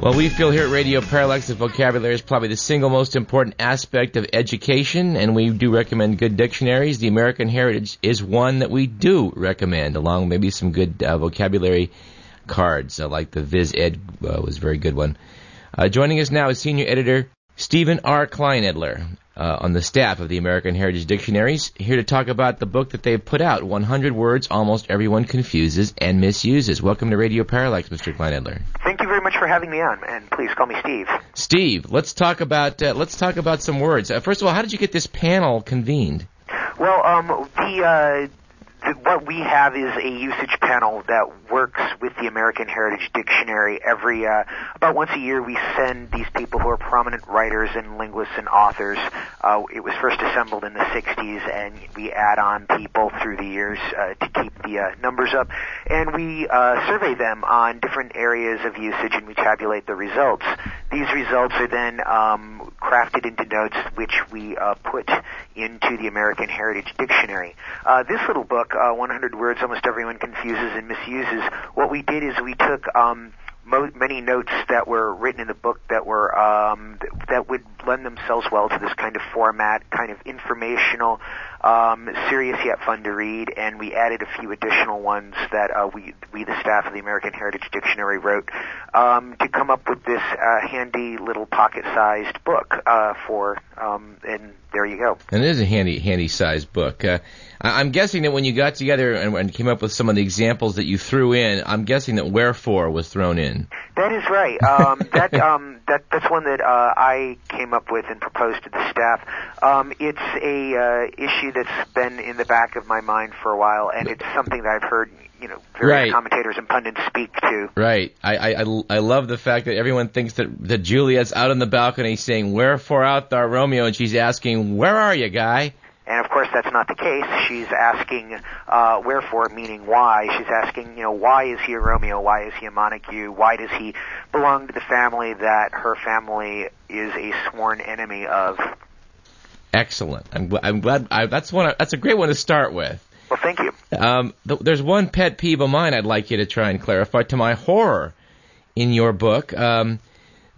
Well, we feel here at Radio Parallax that vocabulary is probably the single most important aspect of education, and we do recommend good dictionaries. The American Heritage is one that we do recommend, along with maybe some good uh, vocabulary cards, uh, like the Vis-Ed uh, was a very good one. Uh, joining us now is senior editor Stephen R. Kleinedler uh, on the staff of the American Heritage Dictionaries, here to talk about the book that they've put out 100 Words Almost Everyone Confuses and Misuses. Welcome to Radio Parallax, Mr. Kleinedler. Thank you very much for having me on, and please call me Steve. Steve, let's talk about uh, let's talk about some words. Uh, first of all, how did you get this panel convened? Well, um, the uh, what we have is a usage panel that works with the American Heritage Dictionary. Every uh, about once a year, we send these people who are prominent writers and linguists and authors. Uh, it was first assembled in the '60s, and we add on people through the years uh, to keep the uh, numbers up. And we uh, survey them on different areas of usage, and we tabulate the results. These results are then um, crafted into notes, which we uh, put into the American Heritage Dictionary. this little book uh, 100 words almost everyone confuses and misuses. What we did is we took um, mo- many notes that were written in the book that were um, th- that would lend themselves well to this kind of format, kind of informational, um, serious yet fun to read, and we added a few additional ones that uh, we, we, the staff of the American Heritage Dictionary, wrote um, to come up with this uh, handy little pocket-sized book uh, for, um, and there you go. And it is a handy, handy-sized book. Uh, I'm guessing that when you got together and, and came up with some of the examples that you threw in, I'm guessing that wherefore was thrown in. That is right. Um, that um, that that's one that uh, I came up with and proposed to the staff. Um, it's a uh, issue that's been in the back of my mind for a while, and it's something that I've heard you know various right. commentators and pundits speak to. Right. I, I I love the fact that everyone thinks that that Juliet's out on the balcony saying "Wherefore out thou Romeo," and she's asking, "Where are you, guy?" And of course, that's not the case. She's asking uh, wherefore, meaning why. She's asking, you know, why is he a Romeo? Why is he a Montague? Why does he belong to the family that her family is a sworn enemy of? Excellent. I'm, I'm glad. I, that's one. That's a great one to start with. Well, thank you. Um, th- there's one pet peeve of mine I'd like you to try and clarify. To my horror, in your book, um,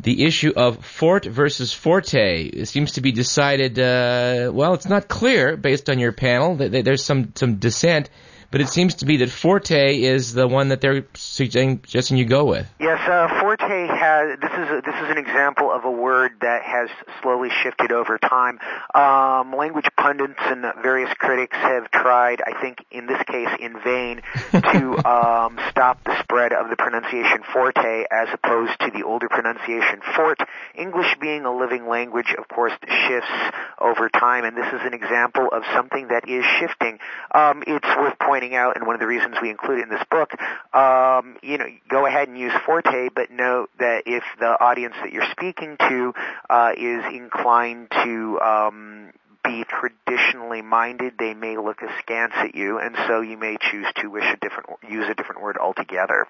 the issue of fort versus forte seems to be decided. Uh, well, it's not clear based on your panel. There's some some dissent but it seems to be that Forte is the one that they're suggesting you go with. Yes, uh, Forte has. This is a, this is an example of a word that has slowly shifted over time. Um, language pundits and various critics have tried, I think, in this case, in vain, to um, stop the spread of the pronunciation Forte as opposed to the older pronunciation Fort. English being a living language, of course, shifts over time, and this is an example of something that is shifting. Um, it's worth pointing out, and one of the reasons we include it in this book, um, you know, go ahead and use Forte, but note that if the audience that you're speaking to uh, is inclined to um, be traditionally minded, they may look askance at you, and so you may choose to wish a different, use a different word altogether.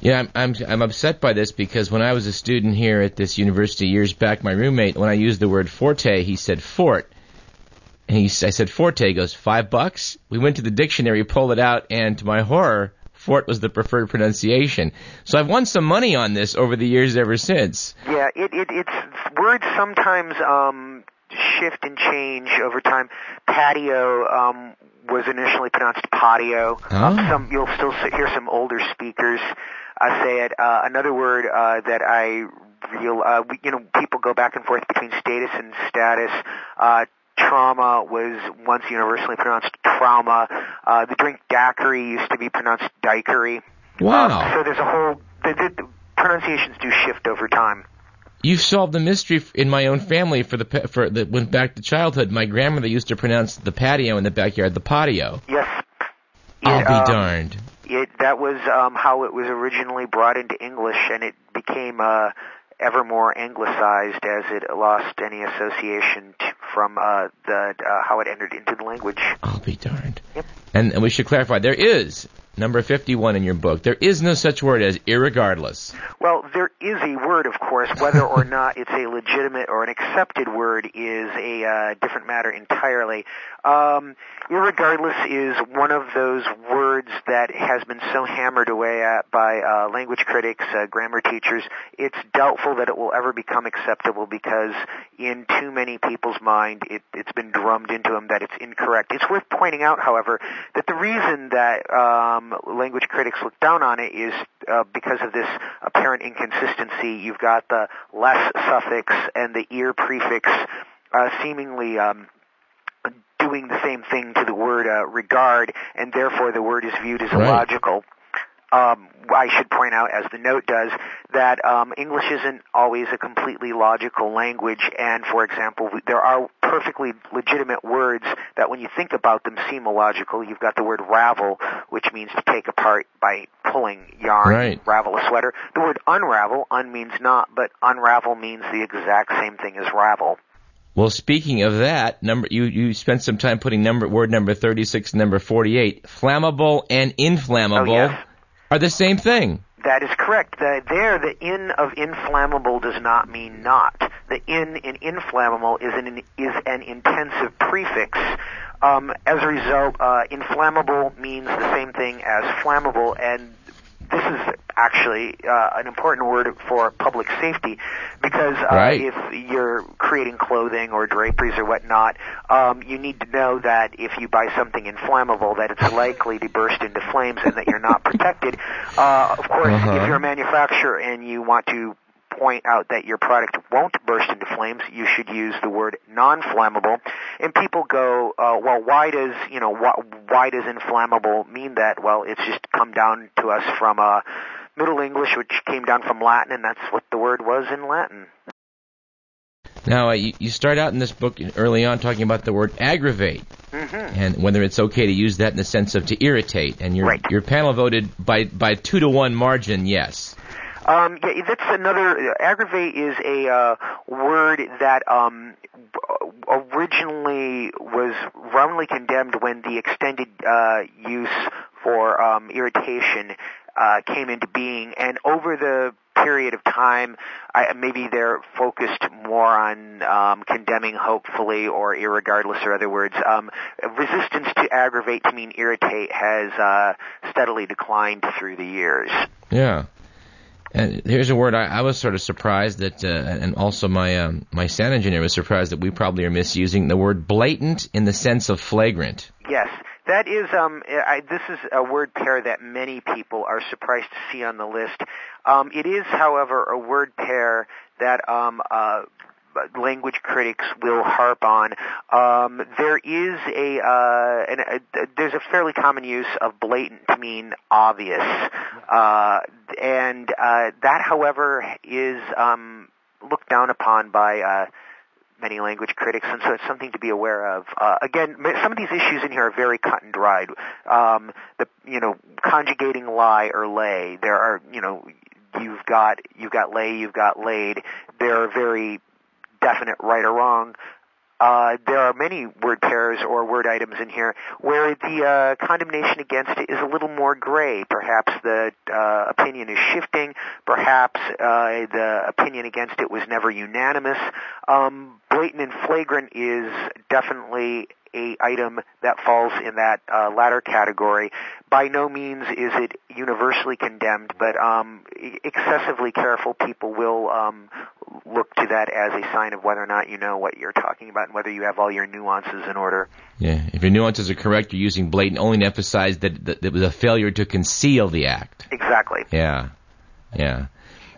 Yeah, I'm, I'm I'm upset by this because when I was a student here at this university years back, my roommate, when I used the word forte, he said fort, and he, I said, Forte. He goes, five bucks? We went to the dictionary, pulled it out, and to my horror, Fort was the preferred pronunciation. So I've won some money on this over the years ever since. Yeah, it, it it's words sometimes um shift and change over time. Patio um was initially pronounced patio. Oh. Um, some you'll still hear some older speakers uh, say it. Uh, another word uh, that I real uh, we, you know people go back and forth between status and status. Uh, trauma was once universally pronounced trauma. Uh, the drink daiquiri used to be pronounced daiquiri. Wow. Um, so there's a whole, the, the, the pronunciations do shift over time. You've solved the mystery in my own family for the for that went back to childhood. My grandmother used to pronounce the patio in the backyard the patio. Yes. I'll It, be um, darned. It, that was um, how it was originally brought into English, and it became uh, ever more anglicized as it lost any association t- from uh, the uh, how it entered into the language. I'll be darned. Yep. And, and we should clarify there is number 51 in your book. There is no such word as irregardless. Well, there is a word, of course. Whether or not it's a legitimate or an accepted word is a uh, different matter entirely. Um, irregardless is one of those words that has been so hammered away at by uh, language critics, uh, grammar teachers. It's doubtful that it will ever become acceptable because in too many people's mind, it, it's been drummed into them that it's incorrect. It's worth pointing out, however, that the reason that um, language critics look down on it is uh, because of this apparent inconsistency. You've got the less suffix and the ear prefix uh, seemingly um, doing the same thing to the word uh, regard, and therefore the word is viewed as Right. illogical. Um, I should point out, as the note does, that um, English isn't always a completely logical language, and for example, there are perfectly legitimate words that, when you think about them, seem illogical. You've got the word ravel, which means to take apart by pulling yarn, Right. ravel a sweater. The word unravel, un means not, but unravel means the exact same thing as ravel. Well, speaking of that, number you you spent some time putting number word number 36 and number 48. Flammable and inflammable Oh, yes. are the same thing. That is correct. The, there, the in of inflammable does not mean not. The in in inflammable is an is an intensive prefix. Um, as a result, uh, inflammable means the same thing as flammable, and this is actually uh, an important word for public safety because uh, Right. if you're creating clothing or draperies or whatnot, um, you need to know that if you buy something inflammable, that it's likely to burst into flames and that you're not protected. Uh, of course, Uh-huh. if you're a manufacturer and you want to point out that your product won't burst into flames, you should use the word non-flammable. And people go, uh, well, why does you know why, why does inflammable mean that? Well, it's just come down to us from uh, Middle English, which came down from Latin, and that's what the word was in Latin. Now, uh, you, you start out in this book early on talking about the word aggravate hmm and whether it's okay to use that in the sense of to irritate. And your Right. your panel voted by by two to one margin yes. Um, yeah, that's another. Aggravate is a uh, word that um, originally was roundly condemned when the extended uh, use for um, irritation uh, came into being, and over the period of time, I, maybe they're focused more on um, condemning, hopefully, or irregardless, or other words. Um, resistance to aggravate to mean irritate has uh, steadily declined through the years. Yeah. And here's a word I, I was sort of surprised that, uh, and also my um, my sound engineer was surprised that we probably are misusing the word blatant in the sense of flagrant. Yes, that is. Um, I, this is a word pair that many people are surprised to see on the list. Um, it is, however, a word pair that um, uh, language critics will harp on. Um, there is a, uh, an, a there's a fairly common use of blatant to mean obvious, uh, and uh, that, however, is um, looked down upon by. Uh, many language critics, and so it's something to be aware of. Uh, again, some of these issues in here are very cut and dried. Um, the you know conjugating lie or lay. There are you know you've got you've got lay, you've got laid. There are very definite right or wrong. Uh, there are many word pairs or word items in here where the uh, condemnation against it is a little more gray. Perhaps the uh, opinion is shifting. Perhaps uh, the opinion against it was never unanimous. Um, blatant and flagrant is definitely a item that falls in that uh, latter category. By no means is it universally condemned, but um, excessively careful people will um, look to that as a sign of whether or not you know what you're talking about and whether you have all your nuances in order. Yeah. If your nuances are correct, you're using blatant only to emphasize that, that it was a failure to conceal the act. Exactly. Yeah. Yeah.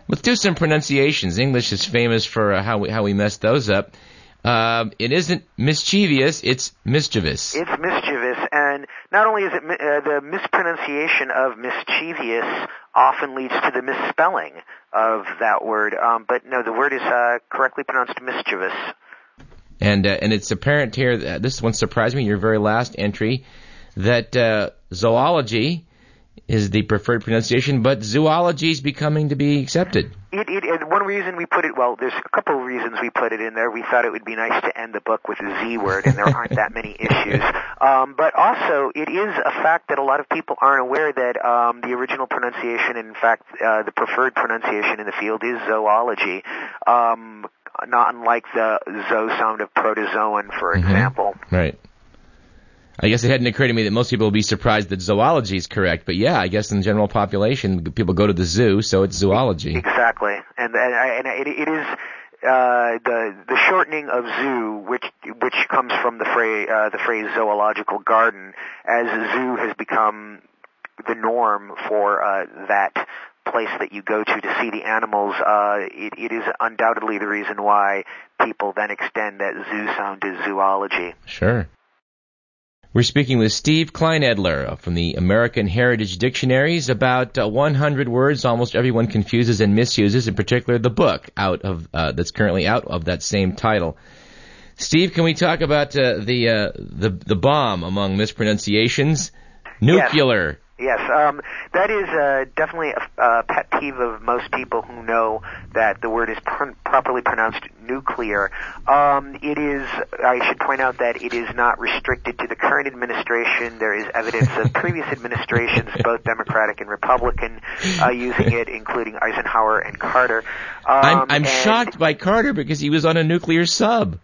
Let's do some pronunciations. English is famous for uh, how we how we mess those up. Um, it isn't mischievous; it's mischievous. It's mischievous, and not only is it mi- uh, the mispronunciation of mischievous often leads to the misspelling of that word, um, but no, the word is uh, correctly pronounced mischievous. And uh, and it's apparent here. That, this one surprised me. Your very last entry, that uh, zoology is the preferred pronunciation, but zoology is becoming to be accepted. It, it, and one reason we put it, well, there's a couple of reasons we put it in there. We thought it would be nice to end the book with a Z word, and there aren't that many issues. Um, but also, it is a fact that a lot of people aren't aware that um, the original pronunciation, and in fact, uh, the preferred pronunciation in the field is zoology. Um, not unlike the zo sound of protozoan, for Mhm. example. Right. I guess it hadn't occurred to me that most people will be surprised that zoology is correct, but yeah, I guess in the general population, people go to the zoo, so it's zoology. Exactly, and and, and it, it is uh, the the shortening of zoo, which which comes from the phrase uh, the phrase zoological garden, as zoo has become the norm for uh, that place that you go to to see the animals. Uh, it, it is undoubtedly the reason why people then extend that zoo sound to zoology. Sure. We're speaking with Steve Kleinedler from the American Heritage Dictionaries about uh, 100 words almost everyone confuses and misuses, in particular the book out of uh, that's currently out of that same title. Steve, can we talk about uh, the uh, the the bomb among mispronunciations? Nuclear. Yes, um, that is uh, definitely a, a pet peeve of most people who know that the word is pr- properly pronounced nuclear. Um, it is. I should point out that it is not restricted to the current administration. There is evidence of previous administrations, both Democratic and Republican, uh, using it, including Eisenhower and Carter. Um, I'm I'm shocked by Carter because he was on a nuclear sub.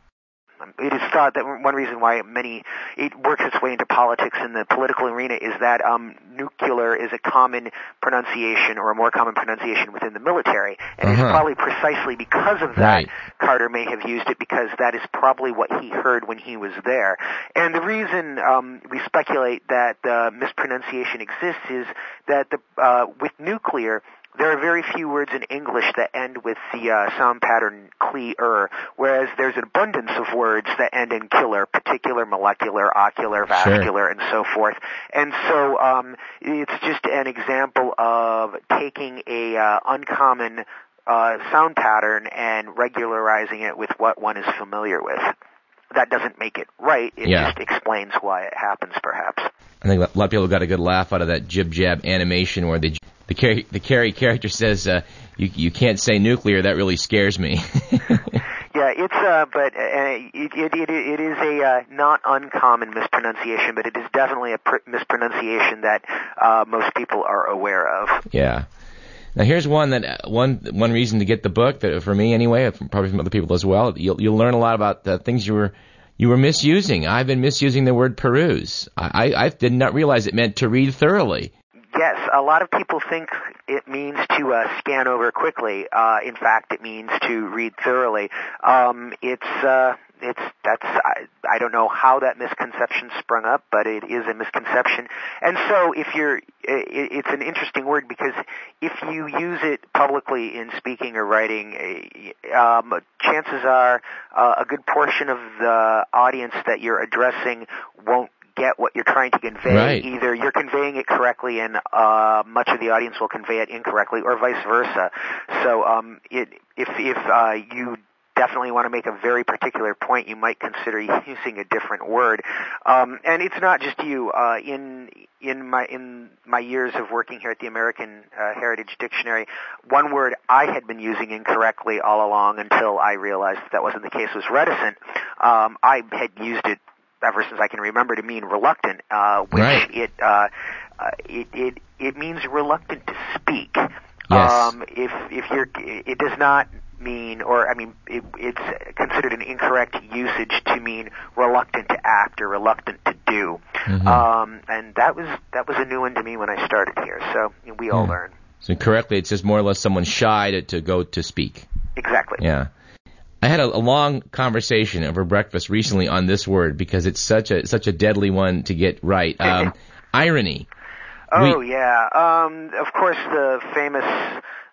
It is thought that one reason why many it works its way into politics in the political arena is that um, nuclear is a common pronunciation or a more common pronunciation within the military, and Uh-huh. it's probably precisely because of that Right. Carter may have used it because that is probably what he heard when he was there. And the reason um, we speculate that the mispronunciation exists is that the uh, with nuclear there are very few words in English that end with the uh, sound pattern clear, whereas there's an abundance of words that end in killer, particular, molecular, ocular, vascular, and so forth. And so um, it's just an example of taking a uh, uncommon uh, sound pattern and regularizing it with what one is familiar with. That doesn't make it right. It Yeah. just explains why it happens, perhaps. I think a lot of people got a good laugh out of that JibJab animation where the the Kerry, the Kerry character says, uh, "You you can't say nuclear. That really scares me." Yeah, it's uh, but uh, it, it it it is a uh, not uncommon mispronunciation, but it is definitely a pr- mispronunciation that uh, most people are aware of. yeah. Now here's one that uh, one one reason to get the book that for me anyway, uh, probably from other people as well. You'll you'll learn a lot about the things you were you were misusing. I've been misusing the word peruse. I I, I did not realize it meant to read thoroughly. Yes, a lot of people think it means to uh, scan over quickly. Uh, in fact, it means to read thoroughly. Um, it's uh, it's that's I, I don't know how that misconception sprung up, but it is a misconception. And so, if you're, it, it's an interesting word because if you use it publicly in speaking or writing, uh, um, chances are uh, a good portion of the audience that you're addressing won't get what you're trying to convey. Right. Either you're conveying it correctly and uh, much of the audience will convey it incorrectly, or vice versa. So um, it, if if uh, you definitely want to make a very particular point, you might consider using a different word. Um, and it's not just you. Uh, in in my in my years of working here at the American uh, Heritage Dictionary, one word I had been using incorrectly all along until I realized that, that wasn't the case was reticent. Um, I had used it ever since I can remember to mean reluctant, uh, which Right. it, uh, uh, it it it means reluctant to speak. Yes. Um, if if you're, it does not mean, or I mean, it, it's considered an incorrect usage to mean reluctant to act or reluctant to do. Mhm. Um, and that was that was a new one to me when I started here. So we all Hmm. learn So correctly, it says more or less someone shy to, to go to speak. exactly. Yeah. I had a, a long conversation over breakfast recently on this word because it's such a such a deadly one to get right. Um, irony. Oh yeah. Um, of course, the famous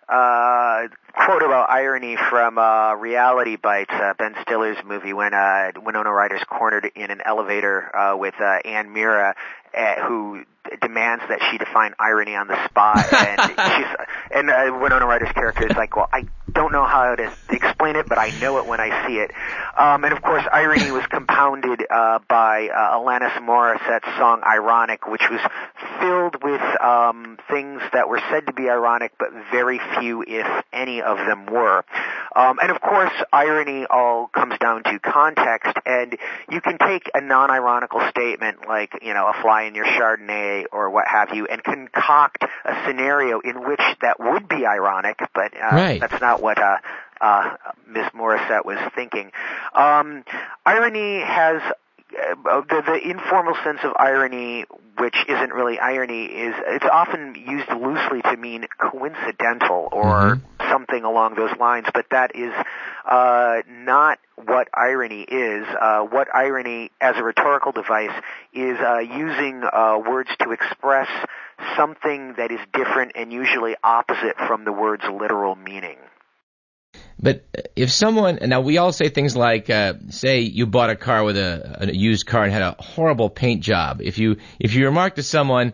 uh, quote about irony from uh, Reality Bites, uh, Ben Stiller's movie, when uh, Winona Ryder's cornered in an elevator uh, with uh, Anne Meara, uh, who demands that she define irony on the spot, and she's and uh, Winona Ryder's character is like, "Well, I don't know how to explain it, but I know it when I see it. Um, and of course, irony was compounded uh, by uh, Alanis Morissette's song "Ironic," which was filled with um, things that were said to be ironic, but very few, if any, of them were. Um, and of course, irony all comes down to context, and you can take a non-ironical statement like, you know, a fly in your Chardonnay or what have you, and concoct a scenario in which that would be ironic, but uh, right. that's not what uh, uh, Miss Morissette was thinking. Um, irony has uh, the, the informal sense of irony, which isn't really irony, is it's often used loosely to mean coincidental or Mhm. something along those lines. But that is uh, not what irony is. Uh, what irony, as a rhetorical device, is uh, using uh, words to express something that is different and usually opposite from the word's literal meaning. But if someone now we all say things like, uh, say you bought a car with a, a used car and had a horrible paint job. If you if you remark to someone,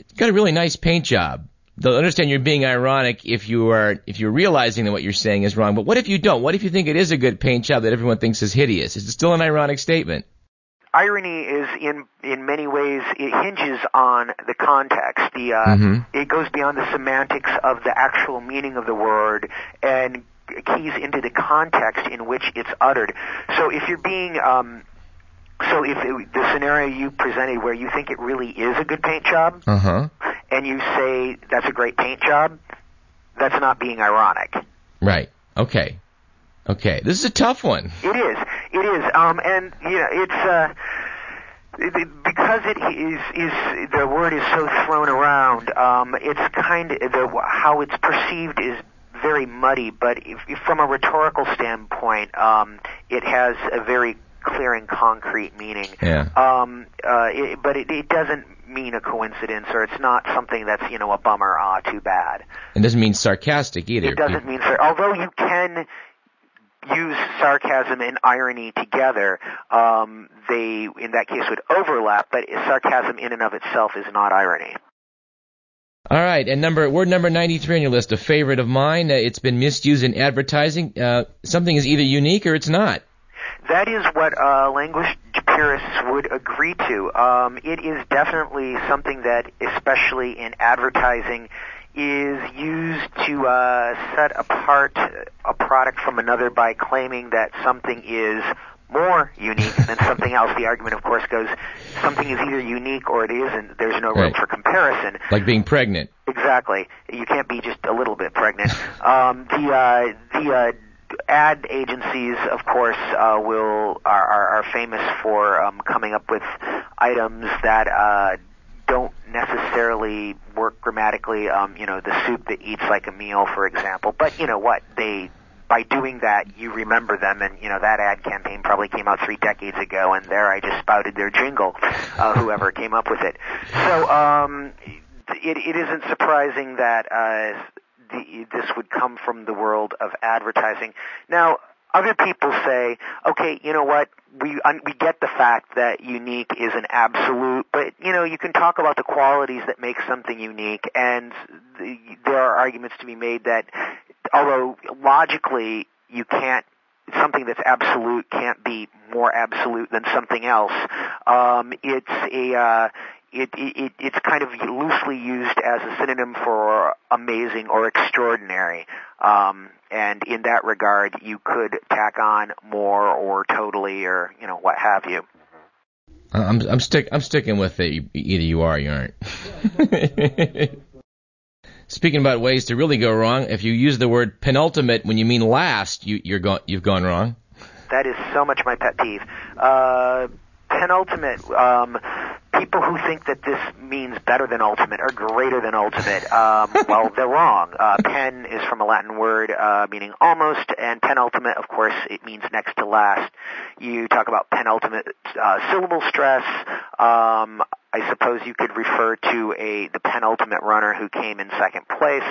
it's got a really nice paint job, they'll understand you're being ironic if you are if you're realizing that what you're saying is wrong. But what if you don't? What if you think it is a good paint job that everyone thinks is hideous? Is it still an ironic statement? irony is in in many ways it hinges on the context. The uh, Mhm. it goes beyond the semantics of the actual meaning of the word and keys into the context in which it's uttered. So if you're being um, so if it, the scenario you presented where you think it really is a good paint job Uh huh. and you say that's a great paint job, that's not being ironic. Right. Okay. Okay. This is a tough one. It is. It is. Um, and you know, it's uh, because it is is the word is so thrown around. Um, it's kind of the how it's perceived is very muddy. But if, if from a rhetorical standpoint, um, it has a very clear and concrete meaning. Yeah. Um, uh, it, but it, it doesn't mean a coincidence, or it's not something that's you know a bummer. Ah, too bad. It doesn't mean sarcastic either. It doesn't mean sar- although you can use sarcasm and irony together, um, they in that case would overlap. But sarcasm in and of itself is not irony. All right, and number word number 93 on your list, a favorite of mine. Uh, it's been misused in advertising. Uh, something is either unique or it's not. That is what uh, language purists would agree to. Um, it is definitely something that, especially in advertising, is used to uh, set apart a product from another by claiming that something is more unique than something else. The argument, of course, goes something is either unique or it isn't. There's no room Right. for comparison. Like being pregnant. Exactly. You can't be just a little bit pregnant. Um, the uh, the uh, ad agencies, of course, uh, will are, are, are famous for um, coming up with items that uh, don't necessarily work grammatically. Um, you know, the soup that eats like a meal, for example. But you know what? They by doing that, you remember them, and you know that ad campaign probably came out three decades ago, and there I just spouted their jingle, uh, whoever came up with it. So um, it, it isn't surprising that uh, the, this would come from the world of advertising. Now, other people say, okay, you know what? We un- we get the fact that unique is an absolute, but you know you can talk about the qualities that make something unique, and the, there are arguments to be made that although logically you can't something that's absolute can't be more absolute than something else. Um, it's a uh, it, it it's kind of loosely used as a synonym for amazing or extraordinary. Um, and in that regard, you could tack on more or totally or you know what have you. I'm I'm stick I'm sticking with it. Either you are or you aren't. Speaking about ways to really go wrong, if you use the word penultimate when you mean last, you, you're go, you've gone wrong. That is so much my pet peeve. Uh, penultimate. Um, people who think that this means better than ultimate or greater than ultimate, um, well, they're wrong. Uh, pen is from a Latin word uh, meaning almost, and penultimate, of course, it means next to last. You talk about penultimate uh, syllable stress. Um, I suppose you could refer to a the penultimate runner who came in second place.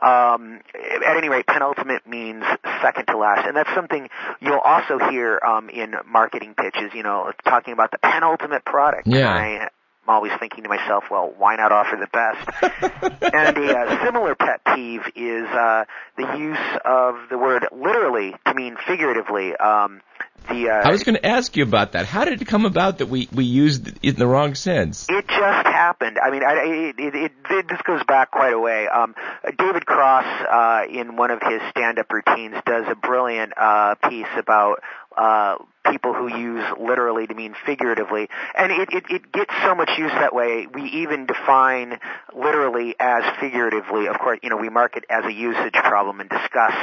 Um, at any rate, penultimate means second to last, and that's something you'll also hear um, in marketing pitches. You know, talking about the penultimate product. Yeah. My always thinking to myself, well, why not offer the best? and a uh, similar pet peeve is uh, the use of the word literally to mean figuratively. Um, the, uh, I was going to ask you about that. How did it come about that we we used it in the wrong sense? It just happened. I mean, I, it, it, it, it this goes back quite a way. Um, David Cross, uh, in one of his stand-up routines, does a brilliant uh, piece about uh, people who use literally to mean figuratively. And it, it, it gets so much use that way. We even define literally as figuratively. Of course, you know, we mark it as a usage problem and discuss,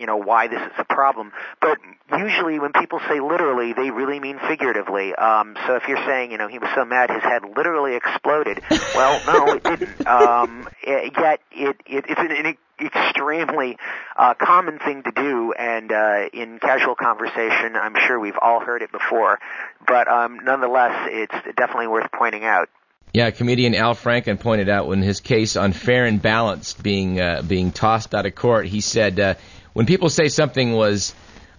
you know, why this is a problem. But usually when people say literally, they really mean figuratively. Um, so if you're saying, you know, he was so mad his head literally exploded, well, no, it didn't. Um, yet it, it, it's an, an extremely uh, common thing to do, and uh, in casual conversation, I'm sure we've all heard it before. But um, nonetheless, it's definitely worth pointing out. Yeah, comedian Al Franken pointed out when his case on fair and balanced being uh, being tossed out of court, he said uh, when people say something was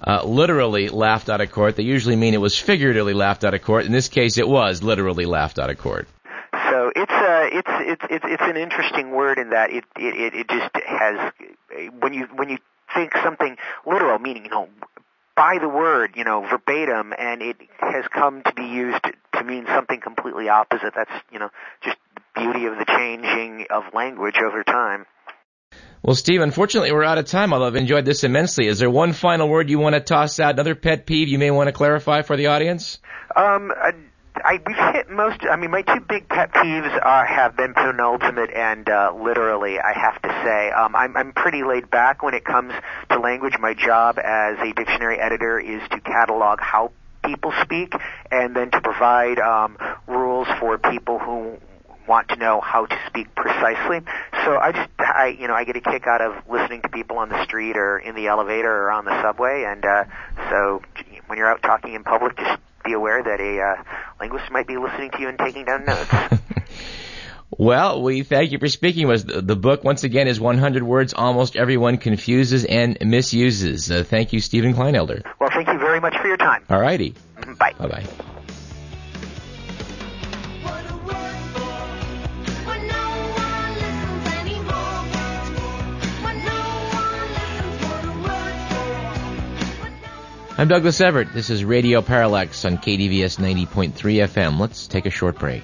uh, literally laughed out of court, they usually mean it was figuratively laughed out of court. In this case, it was literally laughed out of court. So it's a it's it's it's it's an interesting word in that it it it just has when you when you think something literal, meaning you know by the word, you know, verbatim, and it has come to be used to mean something completely opposite. That's you know just the beauty of the changing of language over time. Well, Steve, unfortunately, we're out of time. Although I've enjoyed this immensely. Is there one final word you want to toss out? Another pet peeve you may want to clarify for the audience? Um, I we've hit most. I mean, my two big pet peeves are have been penultimate and uh, literally. I have to say, um, I'm I'm pretty laid back when it comes to language. My job as a dictionary editor is to catalog how people speak, and then to provide um, rules for people who want to know how to speak precisely. So I just, I, you know, I get a kick out of listening to people on the street or in the elevator or on the subway, and uh, so when you're out talking in public, just be aware that a uh, linguist might be listening to you and taking down notes. Well, we thank you for speaking with us. The book, once again, is 100 words almost everyone confuses and misuses. Uh, thank you, Stephen Kleinedler. Well, thank you very much for your time. All righty. Bye. Bye-bye. I'm Douglas Everett. This is Radio Parallax on KDVS 90.3 FM. Let's take a short break.